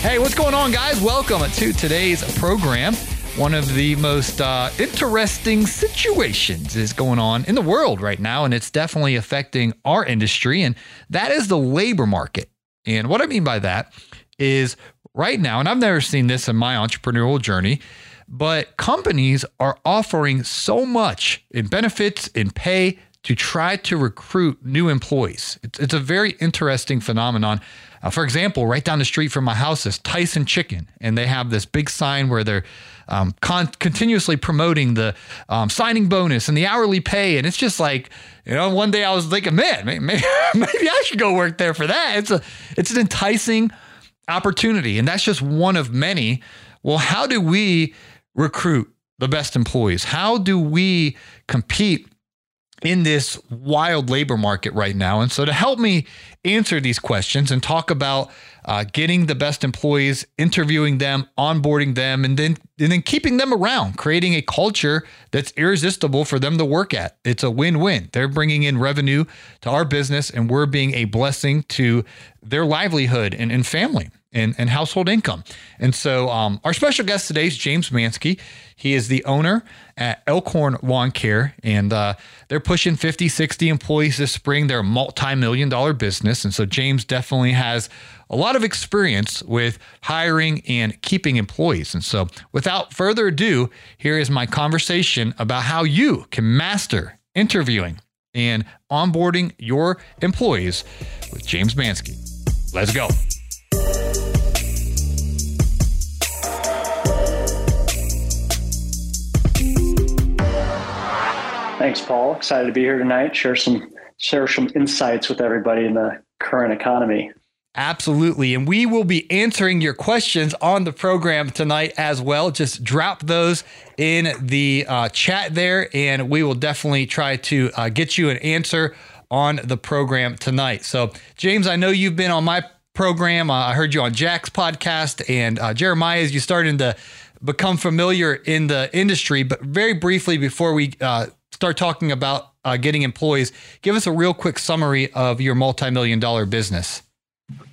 Hey, what's going on, guys? Welcome to today's program. One of the most uh, interesting situations is going on in the world right now, and it's definitely affecting our industry, and that is the labor market. And what I mean by that is right now, and I've never seen this in my entrepreneurial journey, but companies are offering so much in benefits, in pay, to try to recruit new employees. It's, it's a very interesting phenomenon. Uh, for example, right down the street from my house is Tyson Chicken, and they have this big sign where they're um, con- continuously promoting the um, signing bonus and the hourly pay. And it's just like, you know, one day I was thinking, man, maybe, maybe I should go work there for that. It's a, it's an enticing opportunity, and that's just one of many. Well, how do we recruit the best employees? How do we compete in this wild labor market right now. And so, to help me answer these questions and talk about uh, getting the best employees, interviewing them, onboarding them, and then and then keeping them around, creating a culture that's irresistible for them to work at. It's a win-win. They're bringing in revenue to our business, and we're being a blessing to their livelihood and, and family and, and household income. And so, um, our special guest today is James Mansky. He is the owner at Elkhorn Lawn Care, and uh, they're pushing 50, 60 employees this spring. They're a multi million dollar business. And so, James definitely has a lot of experience with hiring and keeping employees. And so, without further ado, here is my conversation about how you can master interviewing and onboarding your employees with James Mansky. Let's go. Thanks, Paul. Excited to be here tonight. Share some share some insights with everybody in the current economy. Absolutely. And we will be answering your questions on the program tonight as well. Just drop those in the uh, chat there, and we will definitely try to uh, get you an answer on the program tonight. So, James, I know you've been on my program. Uh, I heard you on Jack's podcast, and uh, Jeremiah, as you started to become familiar in the industry. But very briefly, before we uh, start talking about uh, getting employees, give us a real quick summary of your multi-million dollar business.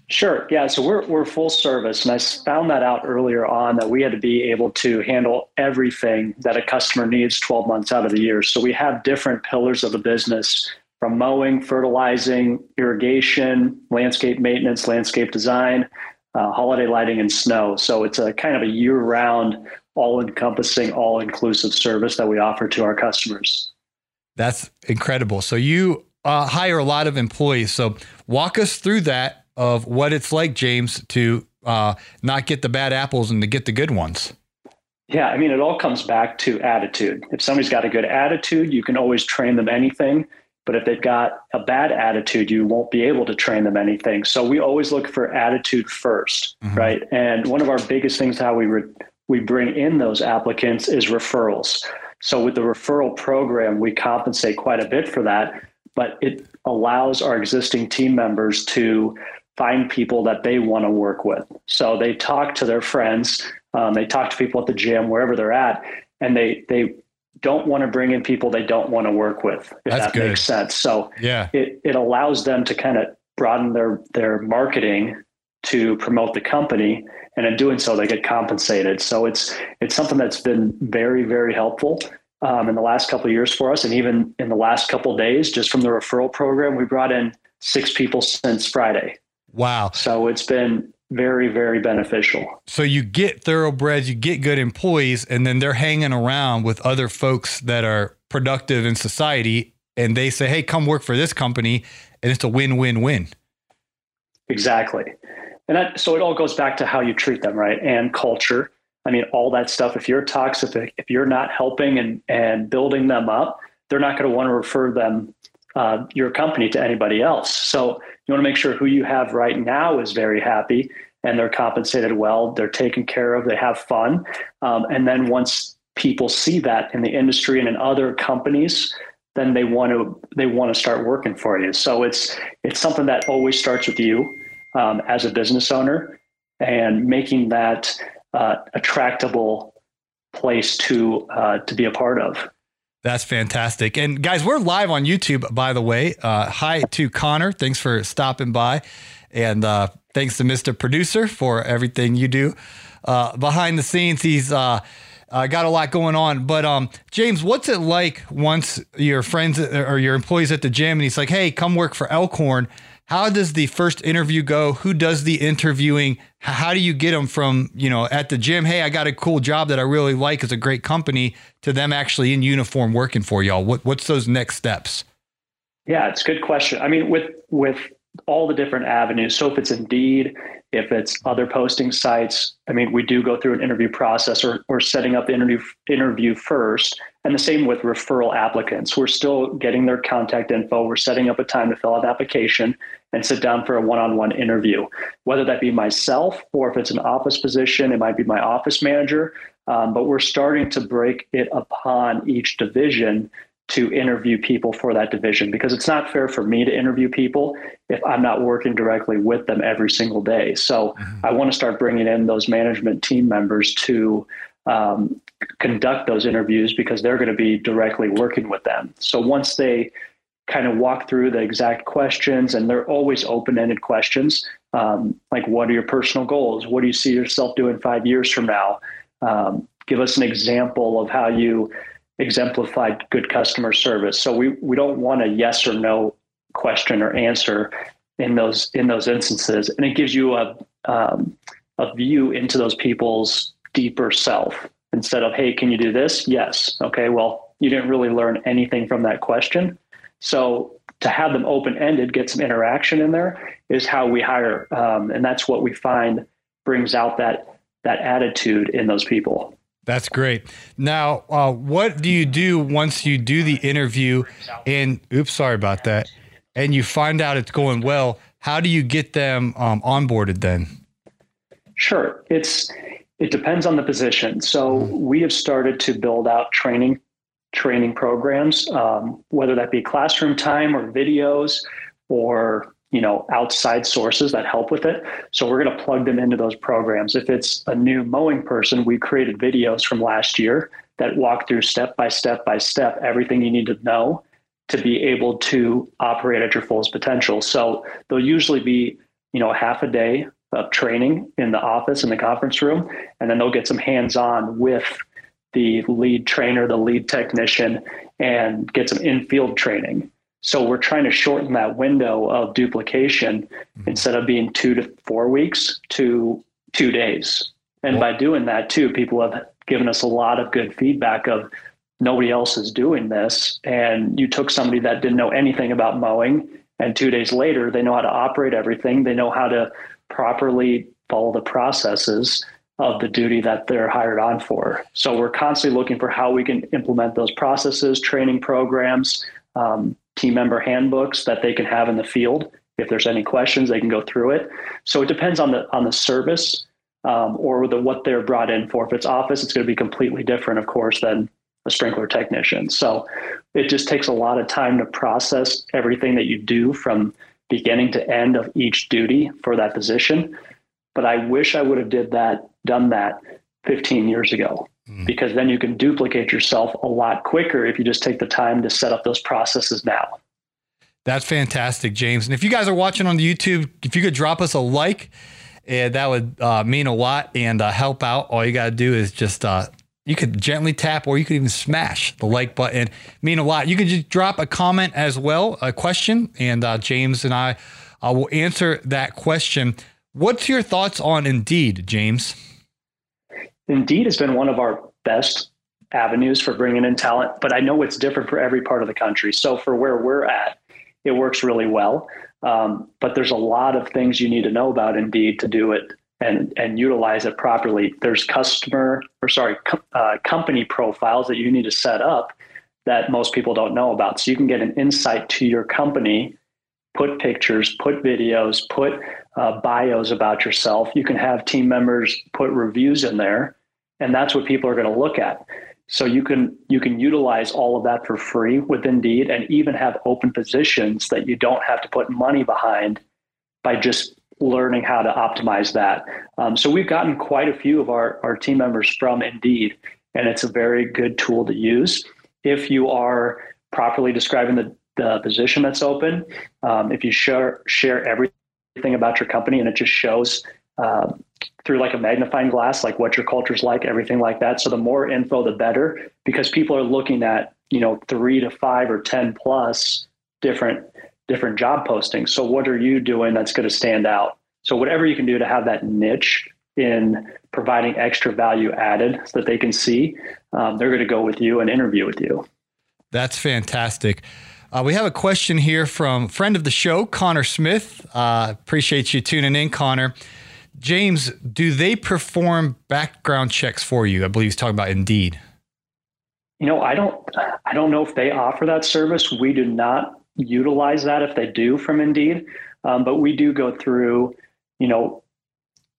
Sure. Yeah. So we're we're full service, and I found that out earlier on that we had to be able to handle everything that a customer needs 12 months out of the year. So we have different pillars of the business from mowing, fertilizing, irrigation, landscape maintenance, landscape design, uh, holiday lighting, and snow. So it's a kind of a year-round, all-encompassing, all-inclusive service that we offer to our customers. That's incredible. So you uh, hire a lot of employees. So walk us through that of what it's like, James, to uh, not get the bad apples and to get the good ones. Yeah, I mean, it all comes back to attitude. If somebody's got a good attitude, you can always train them anything. But if they've got a bad attitude, you won't be able to train them anything. So we always look for attitude 1st mm-hmm. right? And one of our biggest things how we re- we bring in those applicants is referrals. So with the referral program, we compensate quite a bit for that, but it allows our existing team members to find people that they want to work with. So they talk to their friends, um, they talk to people at the gym, wherever they're at, and they they don't want to bring in people they don't want to work with. If That's that good. makes sense. So yeah, it it allows them to kind of broaden their their marketing to promote the company and in doing so they get compensated. So it's it's something that's been very very helpful um, in the last couple of years for us. And even in the last couple of days just from the referral program we brought in six people since friday. Wow. So it's been very very beneficial. So you get thoroughbreds you get good employees and then they're hanging around with other folks that are productive in society and they say hey come work for this company and it's a win-win-win exactly and that, so it all goes back to how you treat them, right? And culture. I mean, all that stuff. If you're toxic, if you're not helping and, and building them up, they're not going to want to refer them uh, your company to anybody else. So you want to make sure who you have right now is very happy and they're compensated well, they're taken care of, they have fun. Um, and then once people see that in the industry and in other companies, then they want to they want to start working for you. So it's it's something that always starts with you um, as a business owner and making that uh, attractable place to uh, to be a part of. That's fantastic. And guys, we're live on YouTube, by the way. Uh, hi to Connor. Thanks for stopping by. And uh, thanks to Mr. Producer for everything you do uh, behind the scenes. He's uh, uh, got a lot going on. But um, James, what's it like once your friends or your employees at the gym and he's like, hey, come work for Elkhorn? How does the first interview go? Who does the interviewing? How do you get them from, you know, at the gym, hey, I got a cool job that I really like, it's a great company, to them actually in uniform working for y'all? What, what's those next steps? Yeah, it's a good question. I mean, with with all the different avenues. So if it's Indeed, if it's other posting sites, I mean, we do go through an interview process or, or setting up the interview interview first. And the same with referral applicants. We're still getting their contact info. We're setting up a time to fill out the application and sit down for a one-on-one interview, whether that be myself or if it's an office position, it might be my office manager. Um, but we're starting to break it upon each division to interview people for that division because it's not fair for me to interview people if I'm not working directly with them every single day. So mm-hmm. I want to start bringing in those management team members to um, conduct those interviews because they're going to be directly working with them. So once they kind of walk through the exact questions, and they're always open ended questions um, like, what are your personal goals? What do you see yourself doing five years from now? Um, give us an example of how you exemplified good customer service. So we, we don't want a yes or no question or answer in those in those instances, and it gives you a um, a view into those people's deeper self instead of hey, can you do this? Yes. Okay. Well, you didn't really learn anything from that question, so to have them open ended, get some interaction in there is how we hire, um, and that's what we find brings out that that attitude in those people. That's great. Now, uh, what do you do once you do the interview and, oops, sorry about that, and you find out it's going well? How do you get them um, onboarded then? Sure. It's it depends on the position. So we have started to build out training training programs, um, whether that be classroom time or videos or you know outside sources that help with it. So we're going to plug them into those programs. If it's a new mowing person we created videos from last year that walk through step by step by step everything you need to know to be able to operate at your fullest potential. So they'll usually be you know half a day of training in the office in the conference room and then they'll get some hands on with the lead trainer the lead technician and get some in-field training so we're trying to shorten that window of duplication mm-hmm. instead of being two to four weeks to two days. And by doing that too, people have given us a lot of good feedback of nobody else is doing this. And you took somebody that didn't know anything about mowing and two days later they know how to operate everything. They know how to properly follow the processes of the duty that they're hired on for. So we're constantly looking for how we can implement those processes, training programs, um, team member handbooks that they can have in the field. If there's any questions, they can go through it. So it depends on the on the service um, or the what they're brought in for. If it's office, it's going to be completely different, of course, than a sprinkler technician. So it just takes a lot of time to process everything that you do from beginning to end of each duty for that position. But I wish I would have did that, done that 15 years ago. Mm. because then you can duplicate yourself a lot quicker if you just take the time to set up those processes now. That's fantastic, James. And if you guys are watching on the YouTube, if you could drop us a like, uh, that would uh, mean a lot and uh, help out. All you got to do is just uh, you could gently tap or you could even smash the like button. Mean a lot. You could just drop a comment as well, a question, and uh, James and I uh, will answer that question. What's your thoughts on Indeed, James? Indeed has been one of our best avenues for bringing in talent, but I know it's different for every part of the country. So for where we're at, it works really well. Um, but there's a lot of things you need to know about Indeed to do it and and utilize it properly. There's customer or sorry co- uh, company profiles that you need to set up that most people don't know about. So you can get an insight to your company, put pictures, put videos, put uh, bios about yourself. You can have team members put reviews in there, and that's what people are going to look at. So you can you can utilize all of that for free with Indeed, and even have open positions that you don't have to put money behind by just learning how to optimize that. Um, so we've gotten quite a few of our, our team members from Indeed, and it's a very good tool to use if you are properly describing the, the position that's open. Um, if you share share everything about your company and it just shows uh, through like a magnifying glass, like what your culture's like, everything like that. So the more info, the better, because people are looking at you know three to five or ten plus different different job postings. So what are you doing that's going to stand out? So whatever you can do to have that niche in providing extra value added so that they can see, um, they're going to go with you and interview with you. That's fantastic. Uh, we have a question here from friend of the show, Connor Smith. Uh, appreciate you tuning in, Connor. James, do they perform background checks for you? I believe he's talking about Indeed. You know, I don't, I don't know if they offer that service. We do not utilize that if they do from Indeed, um, but we do go through, you know,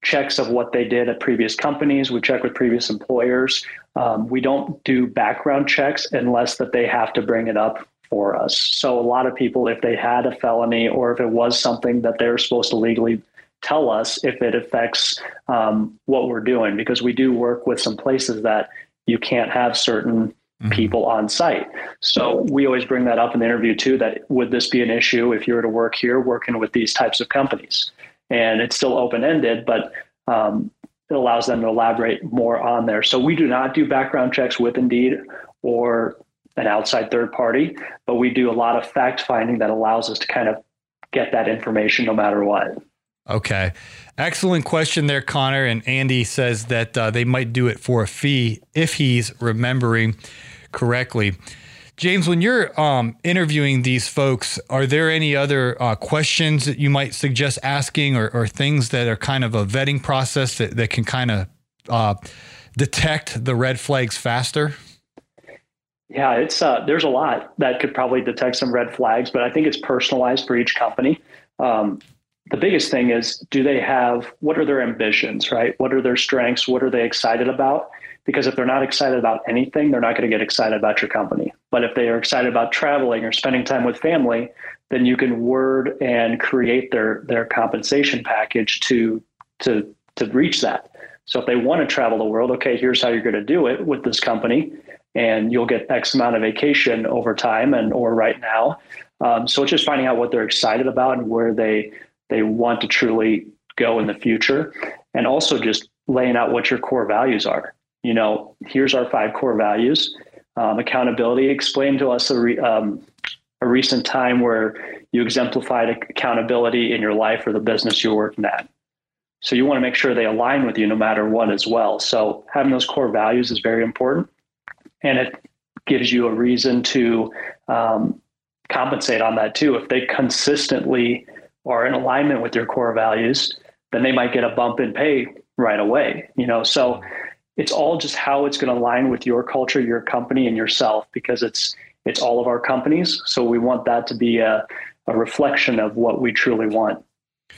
checks of what they did at previous companies. We check with previous employers. Um, we don't do background checks unless that they have to bring it up for us. So a lot of people, if they had a felony or if it was something that they're supposed to legally tell us if it affects um, what we're doing, because we do work with some places that you can't have certain mm-hmm. people on site. So we always bring that up in the interview too. That would this be an issue if you were to work here, working with these types of companies? And it's still open ended, but um, it allows them to elaborate more on there. So we do not do background checks with Indeed or an outside third party, but we do a lot of fact finding that allows us to kind of get that information no matter what. Okay. Excellent question there, Connor. And Andy says that uh, they might do it for a fee if he's remembering correctly. James, when you're um, interviewing these folks, are there any other uh, questions that you might suggest asking or, or, things that are kind of a vetting process that, that can kind of uh, detect the red flags faster? Yeah, it's uh, there's a lot that could probably detect some red flags, but I think it's personalized for each company. Um, the biggest thing is do they have what are their ambitions right? What are their strengths? What are they excited about? Because if they're not excited about anything they're not going to get excited about your company. But if they are excited about traveling or spending time with family then you can word and create their their compensation package to to to reach that. So if they want to travel the world okay here's how you're going to do it with this company and you'll get x amount of vacation over time and or right now. Um, so it's just finding out what they're excited about and where they they want to truly go in the future. And also just laying out what your core values are. You know here's our five core values. Um, accountability explain to us a, re, um, a recent time where you exemplified accountability in your life or the business you're working at. So you want to make sure they align with you no matter what as well. So having those core values is very important. And it gives you a reason to um, compensate on that too. If they consistently are in alignment with your core values, then they might get a bump in pay right away. You know, so it's all just how it's going to align with your culture, your company, and yourself because it's it's all of our companies. So we want that to be a, a reflection of what we truly want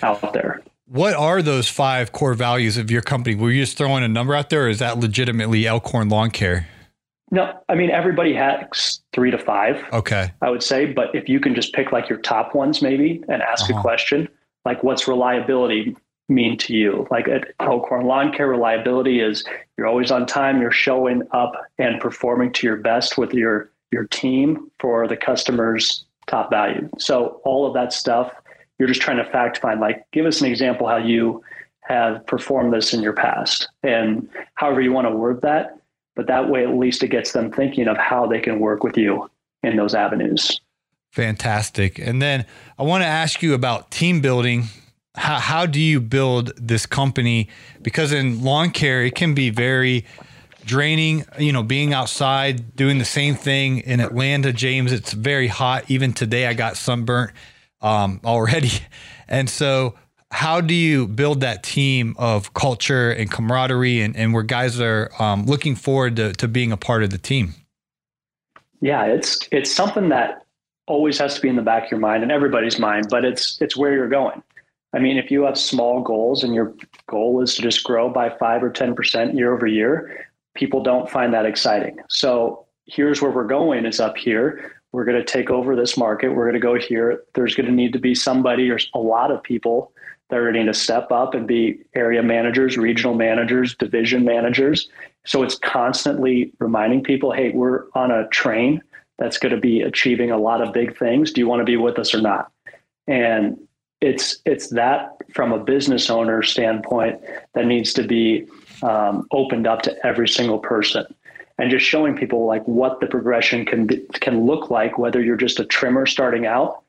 out there. What are those five core values of your company? Were you just throwing a number out there, or is that legitimately Elkhorn Lawn Care? No, I mean everybody has three to five. Okay. I would say, but if you can just pick like your top ones maybe and ask uh-huh. a question, like what's reliability mean to you? Like at Elkhorn Lawn Care, reliability is you're always on time, you're showing up and performing to your best with your your team for the customer's top value. So all of that stuff, you're just trying to fact find. Like, give us an example how you have performed this in your past, and however you want to word that but that way at least it gets them thinking of how they can work with you in those avenues. Fantastic. And then I want to ask you about team building. How, how do you build this company? Because in lawn care, it can be very draining, you know, being outside, doing the same thing in Atlanta, James, it's very hot. Even today, I got sunburnt um, already. And so, how do you build that team of culture and camaraderie and, and where guys are um, looking forward to, to being a part of the team? Yeah, it's it's something that always has to be in the back of your mind and everybody's mind, but it's it's where you're going. I mean, if you have small goals and your goal is to just grow by five or ten percent year over year, people don't find that exciting. So here's where we're going is up here. We're going to take over this market. We're going to go here. There's going to need to be somebody or a lot of people that are ready to step up and be area managers, regional managers, division managers. So it's constantly reminding people, hey, we're on a train that's going to be achieving a lot of big things. Do you want to be with us or not? And it's it's that from a business owner standpoint that needs to be um, opened up to every single person and just showing people like what the progression can be, can look like whether you're just a trimmer starting out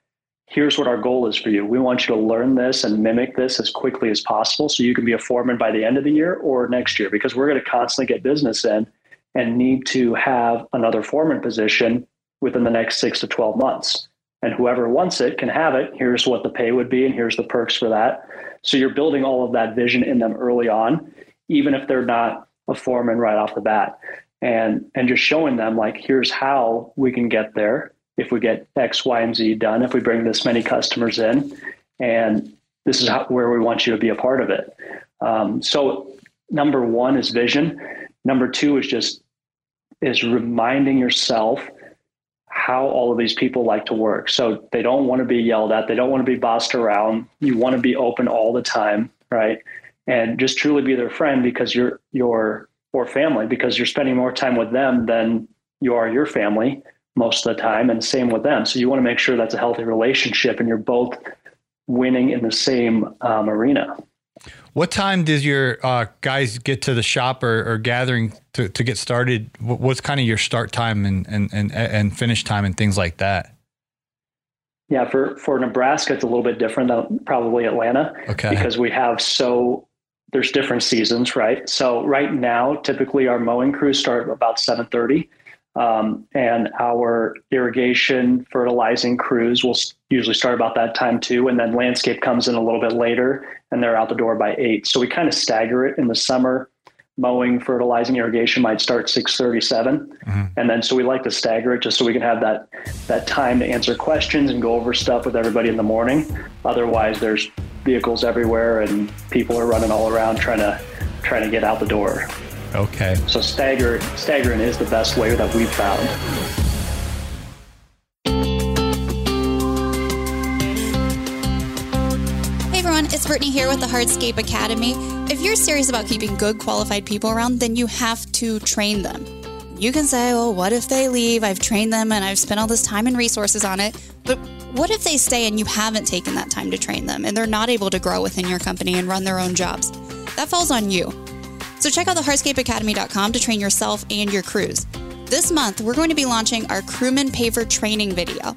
here's what our goal is for you. We want you to learn this and mimic this as quickly as possible so you can be a foreman by the end of the year or next year because we're going to constantly get business in and need to have another foreman position within the next 6 to 12 months. And whoever wants it can have it. Here's what the pay would be and here's the perks for that. So you're building all of that vision in them early on even if they're not a foreman right off the bat. And and just showing them like here's how we can get there if we get x y and z done if we bring this many customers in and this is how, where we want you to be a part of it. Um, so number one is vision. Number two is just is reminding yourself how all of these people like to work. So they don't want to be yelled at they don't want to be bossed around. You want to be open all the time right? And just truly be their friend because you're your or family because you're spending more time with them than you are your family most of the time and same with them so you want to make sure that's a healthy relationship and you're both winning in the same um, arena what time does your uh, guys get to the shop or, or gathering to, to, get started what's kind of your start time and, and, and, and finish time and things like that yeah, for for Nebraska, it's a little bit different than probably Atlanta. Okay. Because we have so there's different seasons, right? So right now, typically our mowing crews start about 7:30, um, and our irrigation, fertilizing crews will usually start about that time too. And then landscape comes in a little bit later, and they're out the door by eight. So we kind of stagger it in the summer. Mowing, fertilizing, irrigation might start 6:37, mm-hmm. and then so we like to stagger it just so we can have that that time to answer questions and go over stuff with everybody in the morning. Otherwise, there's vehicles everywhere and people are running all around trying to trying to get out the door. Okay. So stagger staggering is the best way that we've found. Hey everyone, it's Brittany here with the Hardscape Academy. If you're serious about keeping good qualified people around, then you have to train them. You can say, well, what if they leave? I've trained them and I've spent all this time and resources on it. But what if they stay and you haven't taken that time to train them and they're not able to grow within your company and run their own jobs? That falls on you. So check out the hardscapeacademy.com to train yourself and your crews. This month, we're going to be launching our crewman paver training video.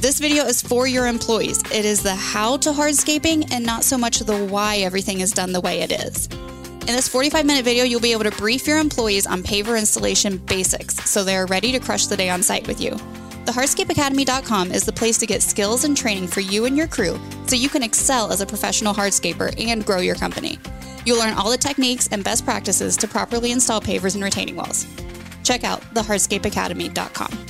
This video is for your employees. It is the how to hardscaping and not so much the why everything is done the way it is. In this 45 minute video, you'll be able to brief your employees on paver installation basics so they are ready to crush the day on site with you. TheHardscapeAcademy.com is the place to get skills and training for you and your crew so you can excel as a professional hardscaper and grow your company. You'll learn all the techniques and best practices to properly install pavers and retaining walls. Check out thehardscapeacademy.com.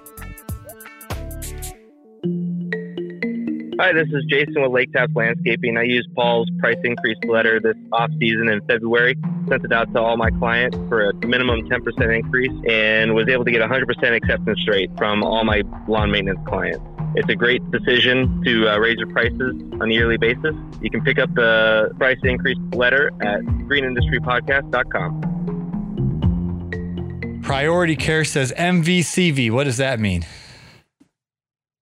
Hi, this is Jason with Lake Taps Landscaping. I used Paul's price increase letter this off season in February, sent it out to all my clients for a minimum 10% increase, and was able to get 100% acceptance rate from all my lawn maintenance clients. It's a great decision to uh, raise your prices on a yearly basis. You can pick up the price increase letter at greenindustrypodcast.com. Priority Care says MVCV. What does that mean?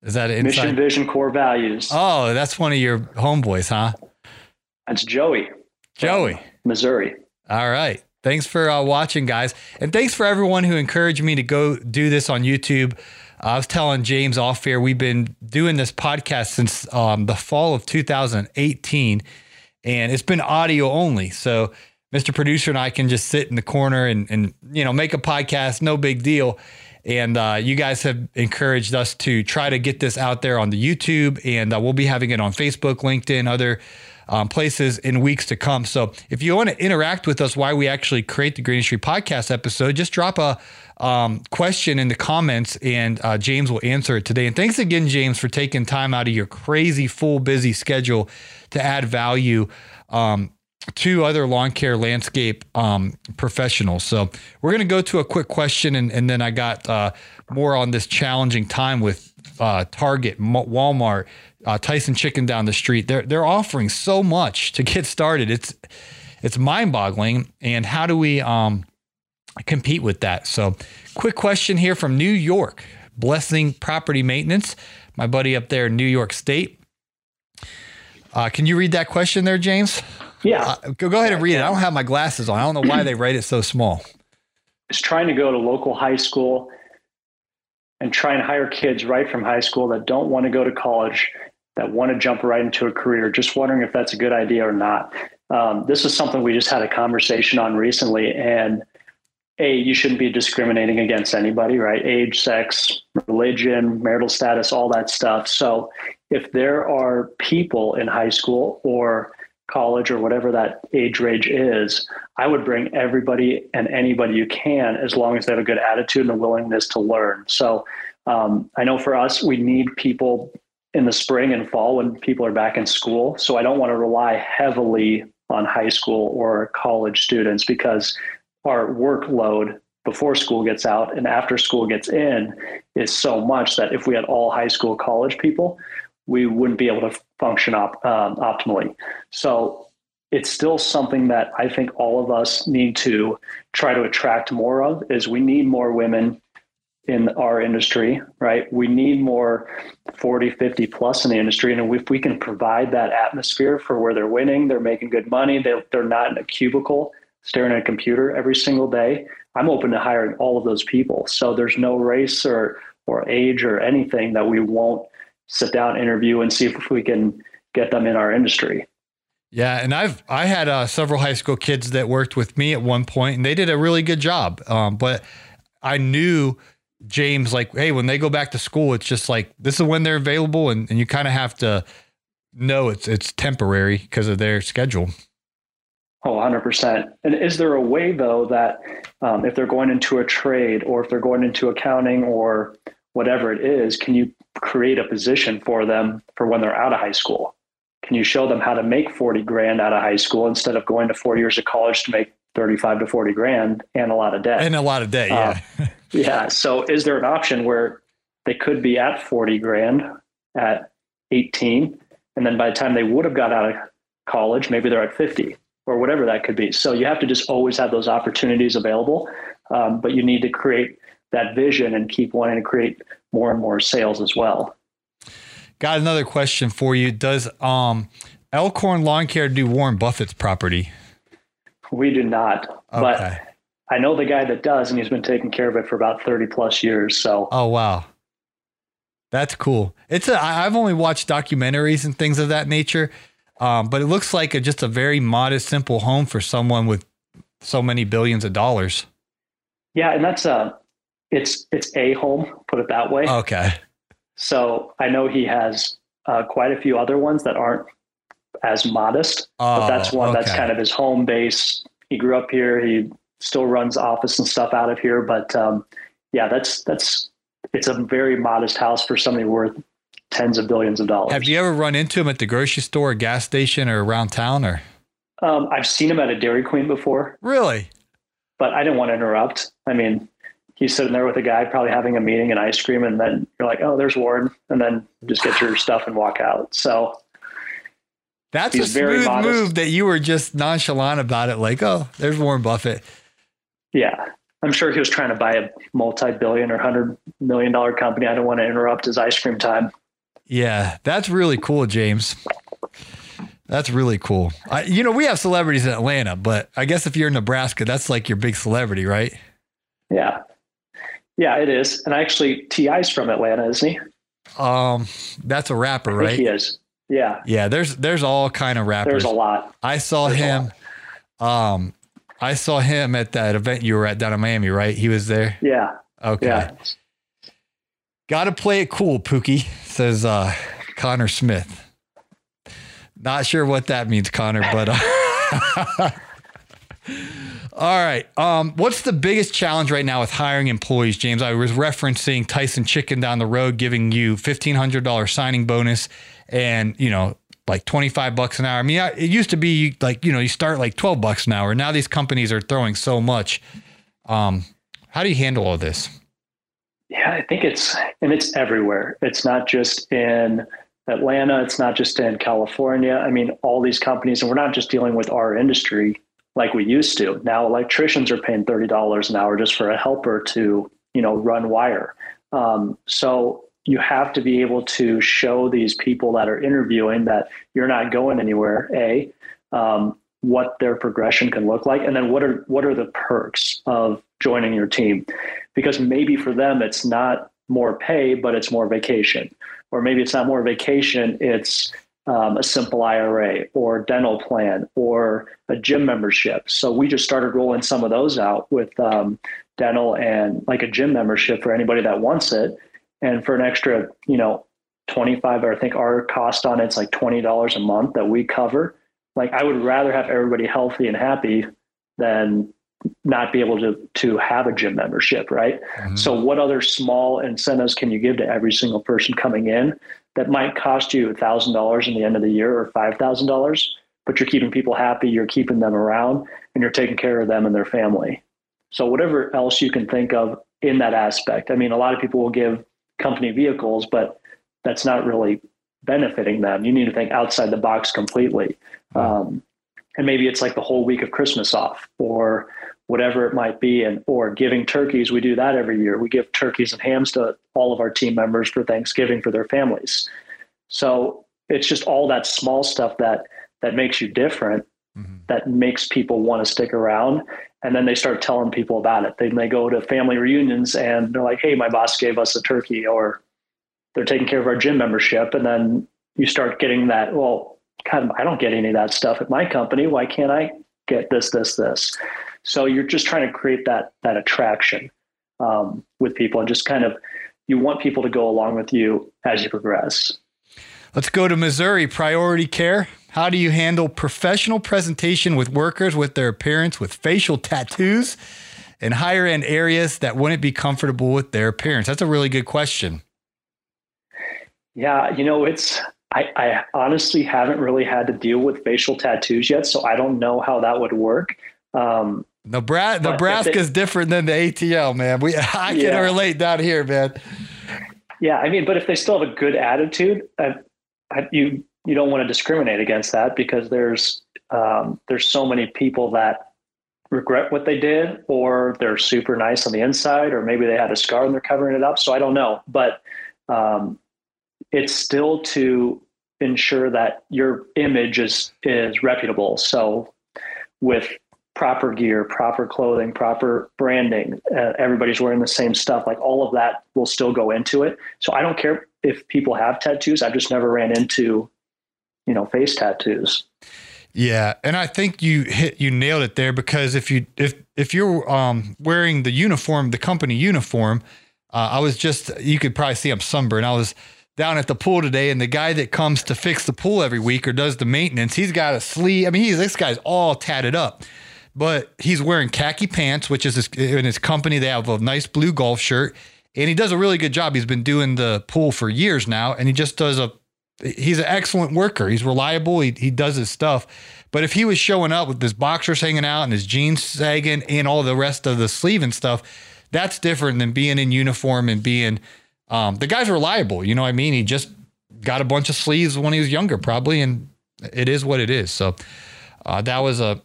Is that an Mission, vision, core values. Oh, that's one of your homeboys, huh? That's Joey, Joey. Missouri. All right. Thanks for uh, watching, guys. And thanks for everyone who encouraged me to go do this on YouTube. I was telling James off air, we've been doing this podcast since um, the fall of 2018, and it's been audio only. So, Mr. Producer and I can just sit in the corner and, and you know, make a podcast, no big deal. And uh, you guys have encouraged us to try to get this out there on the YouTube, and uh, we'll be having it on Facebook, LinkedIn, other um, places in weeks to come. So if you want to interact with us, why we actually create the Green Industry Podcast episode, just drop a um, question in the comments, and uh, James will answer it today. And thanks again, James, for taking time out of your crazy, full, busy schedule to add value. Um, to other lawn care landscape um, professionals. So we're going to go to a quick question, and, and then I got uh, more on this challenging time with uh, Target, Walmart, uh, Tyson Chicken down the street. They're they're offering so much to get started. It's it's mind boggling. And how do we um, compete with that? So, quick question here from New York, Blessing Property Maintenance, my buddy up there in New York State. Uh, can you read that question there, James? Yeah. Uh, go, go ahead and read it. I don't have my glasses on. I don't know why they write it so small. Is trying to go to local high school and try and hire kids right from high school that don't want to go to college, that want to jump right into a career. Just wondering if that's a good idea or not. Um, this is something we just had a conversation on recently, and a you shouldn't be discriminating against anybody, right? Age, sex, religion, marital status, all that stuff. So if there are people in high school or college or whatever that age range is, I would bring everybody and anybody you can as long as they have a good attitude and a willingness to learn. So um, I know for us, we need people in the spring and fall when people are back in school. So I don't want to rely heavily on high school or college students because our workload before school gets out and after school gets in is so much that if we had all high school college people we wouldn't be able to function op, um, optimally. So it's still something that I think all of us need to try to attract more of is we need more women in our industry, right? We need more 40, 50 plus in the industry. And if we can provide that atmosphere for where they're winning, they're making good money, they, they're not in a cubicle staring at a computer every single day, I'm open to hiring all of those people. So there's no race or, or age or anything that we won't sit down, interview, and see if we can get them in our industry. Yeah, and I've I had uh, several high school kids that worked with me at one point, and they did a really good job. Um, but I knew James like, hey, when they go back to school, it's just like this is when they're available, and, and you kind of have to know it's it's temporary because of their schedule. Oh, 100%. And is there a way, though, that um, if they're going into a trade or if they're going into accounting or whatever it is, can you create a position for them for when they're out of high school? Can you show them how to make 40 grand out of high school instead of going to four years of college to make 35 to 40 grand and a lot of debt? And a lot of debt, yeah. Uh, yeah. So is there an option where they could be at 40 grand at 18? And then by the time they would have got out of college, maybe they're at 50 or whatever that could be. So you have to just always have those opportunities available. Um, but you need to create that vision and keep wanting to create more and more sales as well. Got another question for you. Does um, Elkhorn Lawn Care do Warren Buffett's property? We do not, Okay. but I know the guy that does, and he's been taking care of it for about thirty plus years. So Oh wow, that's cool. It's a. I've only watched documentaries and things of that nature, um, but it looks like a, just a very modest, simple home for someone with so many billions of dollars. yeah, and that's a it's it's a home, put it that way. Okay. So I know he has uh, quite a few other ones that aren't as modest, but that's Oh, one that's kind of his home base. He grew up here. He still runs office and stuff out of here, but um, yeah, that's that's it's a very modest house for somebody worth tens of billions of dollars. Have you ever run into him at the grocery store, or gas station, or around town? Or Um, I've seen him at a Dairy Queen before, really? but I didn't want to interrupt. I mean, he's sitting there with a guy probably having a meeting and ice cream, and then you're like, oh, there's Warren, and then just get your stuff and walk out. So that's a smooth move that you were just nonchalant about it, like, oh, there's Warren Buffett. Yeah. I'm sure he was trying to buy a multi-billion or hundred million dollar company. I don't want to interrupt his ice cream time. Yeah, that's really cool, James. That's really cool. I, you know, we have celebrities in Atlanta, but I guess if you're in Nebraska, that's like your big celebrity, right? Yeah, it is. And actually, T.I.'s from Atlanta, isn't he? Um, that's a rapper, right? he is. Yeah. Yeah. There's there's all kind of rappers. There's a lot. I saw there's him. Um, I saw him at that event you were at down in Miami, right? He was there. Yeah. Okay. Yeah. Got to play it cool, Pookie, says uh, Connor Smith. Not sure what that means, Connor, but uh, all right. Um, what's the biggest challenge right now with hiring employees, James? I was referencing Tyson Chicken down the road giving you fifteen hundred dollar signing bonus, and you know like 25 bucks an hour. I mean, it used to be like, you know, you start like 12 bucks an hour. Now these companies are throwing so much. Um, how do you handle all this? Yeah, I think it's, and it's everywhere. It's not just in Atlanta. It's not just in California. I mean, all these companies, and we're not just dealing with our industry like we used to. Now electricians are paying $30 an hour just for a helper to, you know, run wire. Um, so you have to be able to show these people that are interviewing that you're not going anywhere. A, um, what their progression can look like, and then what are what are the perks of joining your team? Because maybe for them it's not more pay, but it's more vacation, or maybe it's not more vacation, it's um, a simple IRA or dental plan or a gym membership. So we just started rolling some of those out with um, dental and like a gym membership for anybody that wants it. And for an extra, you know, 25 or I think our cost on it's like $20 a month that we cover. Like I would rather have everybody healthy and happy than not be able to to have a gym membership, right? Mm-hmm. So what other small incentives can you give to every single person coming in that might cost you $1000 in the end of the year or $5000, but you're keeping people happy, you're keeping them around and you're taking care of them and their family. So whatever else you can think of in that aspect. I mean, a lot of people will give company vehicles, but that's not really benefiting them. You need to think outside the box completely. Um, and maybe it's like the whole week of Christmas off or whatever it might be. And, or giving turkeys. We do that every year. We give turkeys and hams to all of our team members for Thanksgiving for their families. So it's just all that small stuff that, that makes you different, mm-hmm. that makes people want to stick around and then they start telling people about it. Then they go to family reunions and they're like, "Hey, my boss gave us a turkey," or they're taking care of our gym membership, and then you start getting that. Well, kind of, I don't get any of that stuff at my company. Why can't I get this, this, this? So you're just trying to create that that attraction um, with people, and just kind of you want people to go along with you as you progress. Let's go to Missouri. Priority care. How do you handle professional presentation with workers with their appearance with facial tattoos in higher end areas that wouldn't be comfortable with their appearance? That's a really good question. Yeah, you know, it's I, I honestly haven't really had to deal with facial tattoos yet, so I don't know how that would work. Um, Nebraska, Nebraska's different than the ATL, man. We I yeah. can relate down here, man. Yeah, I mean, but if they still have a good attitude, I, I, you you don't want to discriminate against that because there's um, there's so many people that regret what they did or they're super nice on the inside or maybe they had a scar and they're covering it up so i don't know but um, it's still to ensure that your image is is reputable so with proper gear proper clothing proper branding uh, everybody's wearing the same stuff like all of that will still go into it so i don't care if people have tattoos i've just never ran into you know, face tattoos. Yeah, and I think you hit you nailed it there because if you if if you're um, wearing the uniform, the company uniform, uh, I was just you could probably see I'm sunburned. I was down at the pool today, and the guy that comes to fix the pool every week or does the maintenance, he's got a sleeve. I mean, he's this guy's all tatted up, but he's wearing khaki pants, which is his, in his company. They have a nice blue golf shirt, and he does a really good job. He's been doing the pool for years now, and he just does a he's an excellent worker. He's reliable. He, he does his stuff. But if he was showing up with his boxers hanging out and his jeans sagging and all the rest of the sleeve and stuff, that's different than being in uniform and being um, the guy's reliable. You know what I mean? He just got a bunch of sleeves when he was younger, probably, and it is what it is. So uh, that was a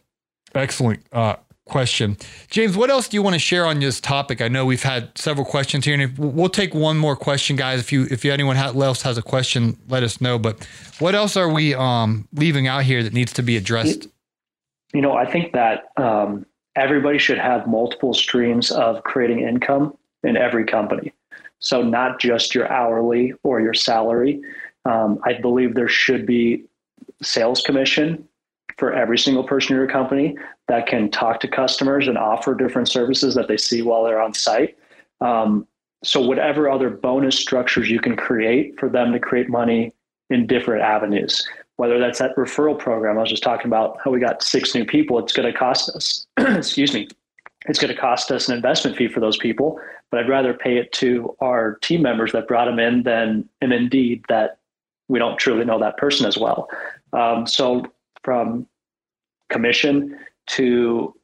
excellent uh, question. James, what else do you want to share on this topic? I know we've had several questions here, and we'll take one more question, guys. If you if anyone else has a question, let us know. But what else are we um, leaving out here that needs to be addressed? You know, I think that um, everybody should have multiple streams of creating income in every company. So not just your hourly or your salary. Um, I believe there should be sales commission for every single person in your company that can talk to customers and offer different services that they see while they're on site. Um, so, whatever other bonus structures you can create for them to create money in different avenues, whether that's that referral program. I was just talking about how we got six new people. It's going to cost us, excuse me, it's going to cost us an investment fee for those people, but I'd rather pay it to our team members that brought them in than an Indeed that we don't truly know that person as well. Um, so, from commission to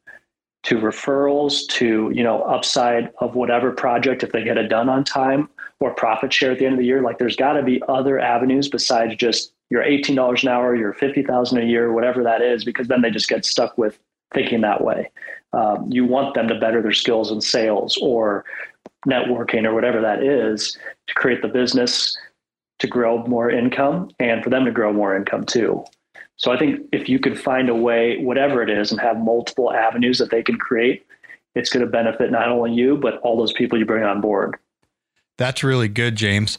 to referrals to you know upside of whatever project if they get it done on time or profit share at the end of the year. Like there's got to be other avenues besides just your $18 an hour your 50000 a year whatever that is because then they just get stuck with thinking that way. Um, you want them to better their skills in sales or networking or whatever that is to create the business to grow more income and for them to grow more income too so I think if you could find a way, whatever it is, and have multiple avenues that they can create, it's going to benefit not only you, but all those people you bring on board. That's really good, James.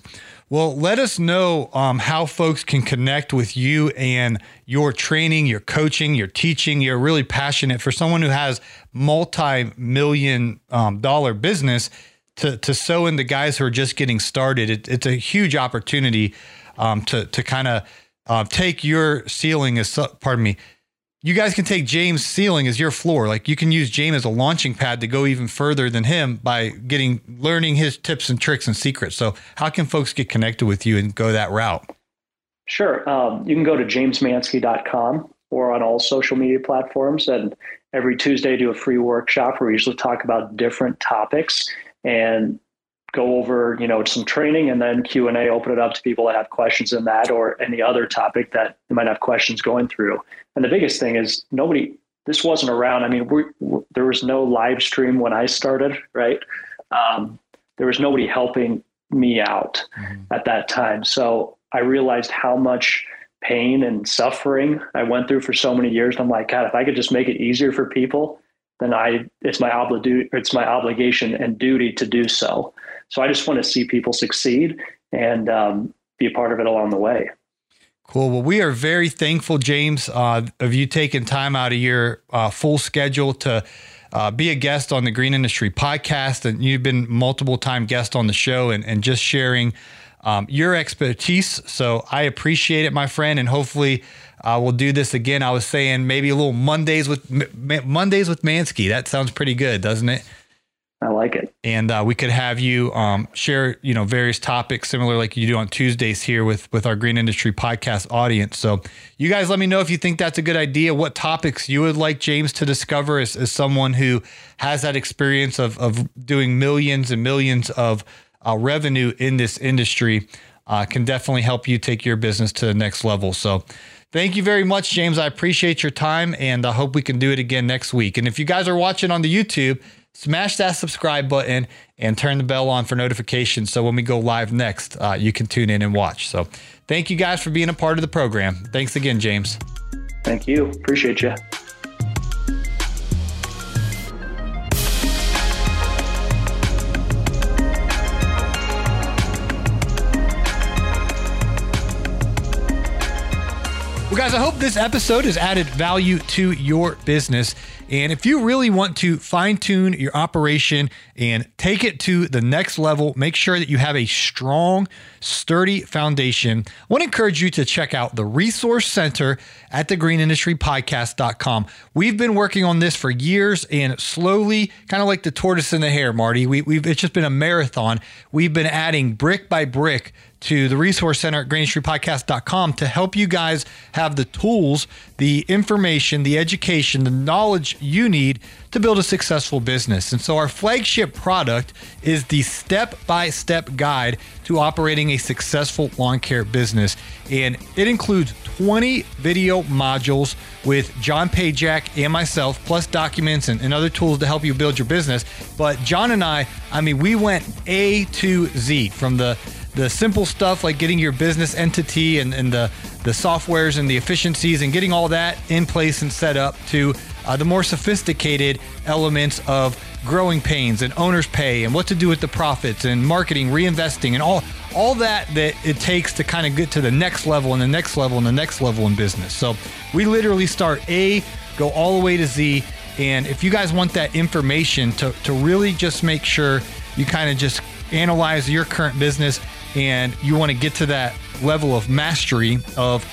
Well, let us know um, how folks can connect with you and your training, your coaching, your teaching. You're really passionate for someone who has multi-million um, dollar business to to sow into guys who are just getting started. It, it's a huge opportunity um, to to kind of uh, take your ceiling as pardon me you guys can take James' ceiling as your floor. Like you can use James as a launching pad to go even further than him by getting learning his tips and tricks and secrets. So how can folks get connected with you and go that route? Sure. Um, you can go to jamesmansky.com or on all social media platforms. And every Tuesday, do a free workshop where we usually talk about different topics. And go over you know some training and then q&a open it up to people that have questions in that or any other topic that they might have questions going through. And the biggest thing is nobody this wasn't around. I mean we, we, there was no live stream when i started right? Um, there was nobody helping me out mm-hmm. at that time. So i realized how much pain and suffering i went through for so many years. I'm like god if i could just make it easier for people then i it's my obli- it's my obligation and duty to do so so I just want to see people succeed and um, be a part of it along the way. Cool. Well, we are very thankful, James, uh, of you taking time out of your uh, full schedule to uh, be a guest on the Green Industry podcast. And you've been multiple time guest on the show and, and just sharing um, your expertise. So I appreciate it, my friend. And hopefully uh, we'll do this again. I was saying maybe a little Mondays with Mondays with Mansky. That sounds pretty good, doesn't it? I like it. And uh, we could have you um, share, you know, various topics similar like you do on Tuesdays here with with our Green Industry podcast audience. So you guys let me know if you think that's a good idea. What topics you would like James to discover as, as someone who has that experience of of doing millions and millions of uh, revenue in this industry uh, can definitely help you take your business to the next level. So. Thank you very much, James. I appreciate your time and I hope we can do it again next week. And if you guys are watching on the YouTube, smash that subscribe button and turn the bell on for notifications so when we go live next, uh, you can tune in and watch. So thank you guys for being a part of the program. Thanks again, James. Thank you. Appreciate you. Well, guys, I hope this episode has added value to your business. And if you really want to fine tune your operation and take it to the next level, make sure that you have a strong, sturdy foundation. I want to encourage you to check out the Resource Center at thegreenindustrypodcast.com. We've been working on this for years and slowly, kind of like the tortoise and the hare, Marty, we, we've, it's just been a marathon. We've been adding brick by brick to the resource center at greenindustrypodcast.com to help you guys have the tools, the information, the education, the knowledge you need to build a successful business. And so our flagship product is the step-by-step guide to operating a successful lawn care business. And it includes 20 video modules with John Pajak and myself, plus documents and, and other tools to help you build your business. But John and I, I mean, we went A to Z from the the simple stuff like getting your business entity and, and the, the softwares and the efficiencies and getting all that in place and set up to uh, the more sophisticated elements of growing pains and owner's pay and what to do with the profits and marketing, reinvesting, and all all that that it takes to kind of get to the next level and the next level and the next level in business. So we literally start A, go all the way to Z. And if you guys want that information to, to really just make sure you kind of just analyze your current business and you want to get to that level of mastery of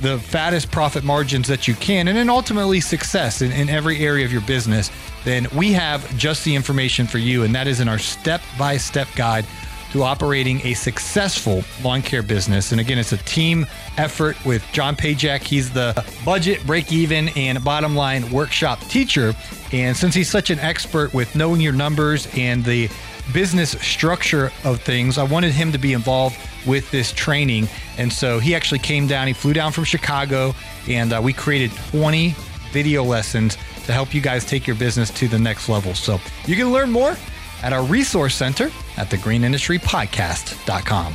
the fattest profit margins that you can, and then ultimately success in, in every area of your business, then we have just the information for you. And that is in our step by step guide to operating a successful lawn care business. And again, it's a team effort with John Pajak. He's the budget, break even, and bottom line workshop teacher. And since he's such an expert with knowing your numbers and the business structure of things, I wanted him to be involved with this training. And so he actually came down, he flew down from Chicago, and uh, we created 20 video lessons to help you guys take your business to the next level. So you can learn more at our resource center at thegreenindustrypodcast.com.